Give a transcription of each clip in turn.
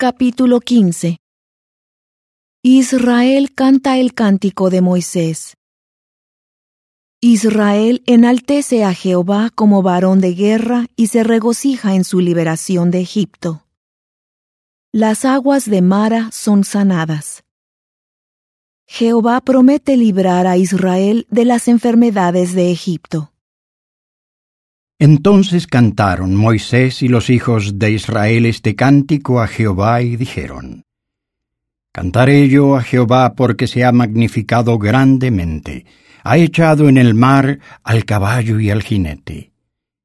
Capítulo 15 Israel canta el cántico de Moisés. Israel enaltece a Jehová como varón de guerra y se regocija en su liberación de Egipto. Las aguas de Mara son sanadas. Jehová promete librar a Israel de las enfermedades de Egipto. Entonces cantaron Moisés y los hijos de Israel este cántico a Jehová y dijeron, Cantaré yo a Jehová porque se ha magnificado grandemente, ha echado en el mar al caballo y al jinete.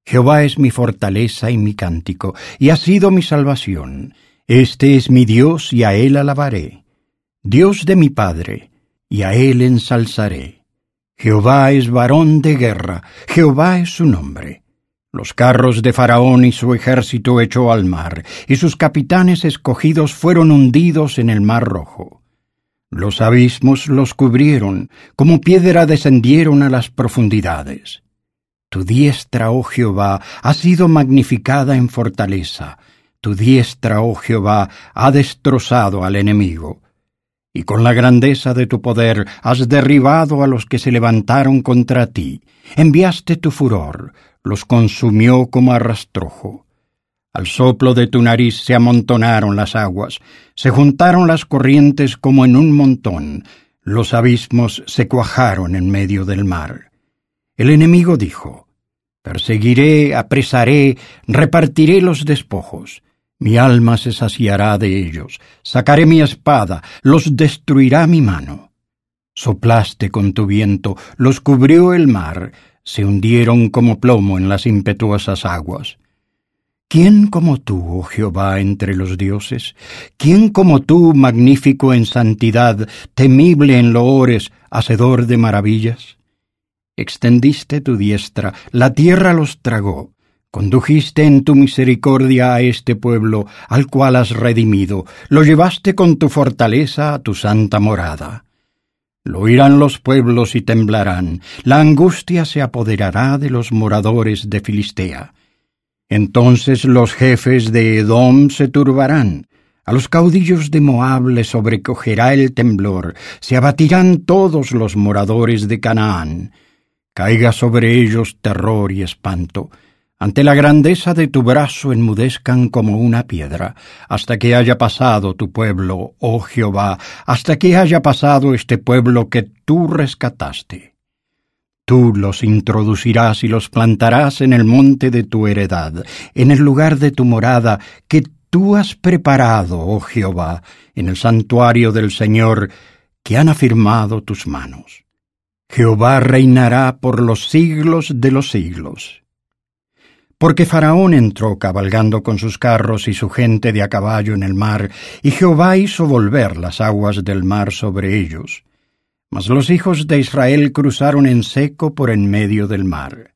Jehová es mi fortaleza y mi cántico, y ha sido mi salvación. Este es mi Dios y a él alabaré. Dios de mi Padre, y a él ensalzaré. Jehová es varón de guerra, Jehová es su nombre. Los carros de Faraón y su ejército echó al mar, y sus capitanes escogidos fueron hundidos en el mar rojo. Los abismos los cubrieron, como piedra descendieron a las profundidades. Tu diestra, oh Jehová, ha sido magnificada en fortaleza, tu diestra, oh Jehová, ha destrozado al enemigo. Y con la grandeza de tu poder has derribado a los que se levantaron contra ti. Enviaste tu furor, los consumió como arrastrojo. Al soplo de tu nariz se amontonaron las aguas, se juntaron las corrientes como en un montón, los abismos se cuajaron en medio del mar. El enemigo dijo, Perseguiré, apresaré, repartiré los despojos. Mi alma se saciará de ellos, sacaré mi espada, los destruirá mi mano. Soplaste con tu viento, los cubrió el mar, se hundieron como plomo en las impetuosas aguas. ¿Quién como tú, oh Jehová, entre los dioses? ¿Quién como tú, magnífico en santidad, temible en loores, hacedor de maravillas? Extendiste tu diestra, la tierra los tragó. Condujiste en tu misericordia a este pueblo, al cual has redimido, lo llevaste con tu fortaleza a tu santa morada. Lo oirán los pueblos y temblarán, la angustia se apoderará de los moradores de Filistea. Entonces los jefes de Edom se turbarán, a los caudillos de Moab les sobrecogerá el temblor, se abatirán todos los moradores de Canaán. Caiga sobre ellos terror y espanto, ante la grandeza de tu brazo enmudezcan como una piedra, hasta que haya pasado tu pueblo, oh Jehová, hasta que haya pasado este pueblo que tú rescataste. Tú los introducirás y los plantarás en el monte de tu heredad, en el lugar de tu morada, que tú has preparado, oh Jehová, en el santuario del Señor, que han afirmado tus manos. Jehová reinará por los siglos de los siglos. Porque Faraón entró cabalgando con sus carros y su gente de a caballo en el mar, y Jehová hizo volver las aguas del mar sobre ellos. Mas los hijos de Israel cruzaron en seco por en medio del mar.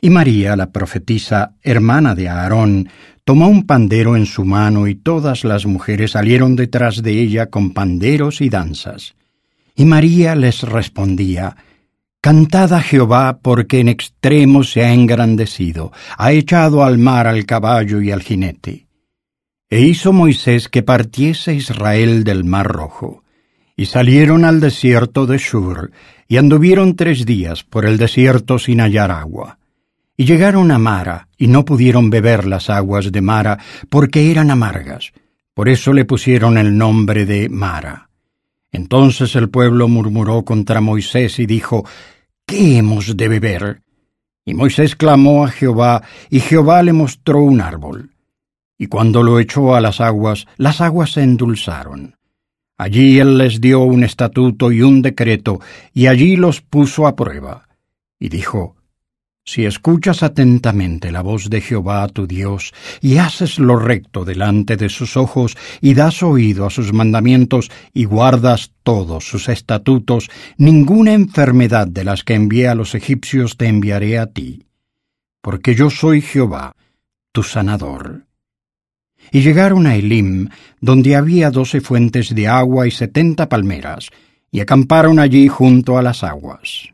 Y María, la profetisa, hermana de Aarón, tomó un pandero en su mano y todas las mujeres salieron detrás de ella con panderos y danzas. Y María les respondía, Cantad a Jehová porque en extremo se ha engrandecido, ha echado al mar al caballo y al jinete. E hizo Moisés que partiese Israel del mar rojo, y salieron al desierto de Shur, y anduvieron tres días por el desierto sin hallar agua. Y llegaron a Mara, y no pudieron beber las aguas de Mara, porque eran amargas, por eso le pusieron el nombre de Mara. Entonces el pueblo murmuró contra Moisés y dijo, ¿Qué hemos de beber? Y Moisés clamó a Jehová, y Jehová le mostró un árbol. Y cuando lo echó a las aguas, las aguas se endulzaron. Allí él les dio un estatuto y un decreto, y allí los puso a prueba. Y dijo, si escuchas atentamente la voz de Jehová tu Dios, y haces lo recto delante de sus ojos, y das oído a sus mandamientos, y guardas todos sus estatutos, ninguna enfermedad de las que envié a los egipcios te enviaré a ti, porque yo soy Jehová, tu sanador. Y llegaron a Elim, donde había doce fuentes de agua y setenta palmeras, y acamparon allí junto a las aguas.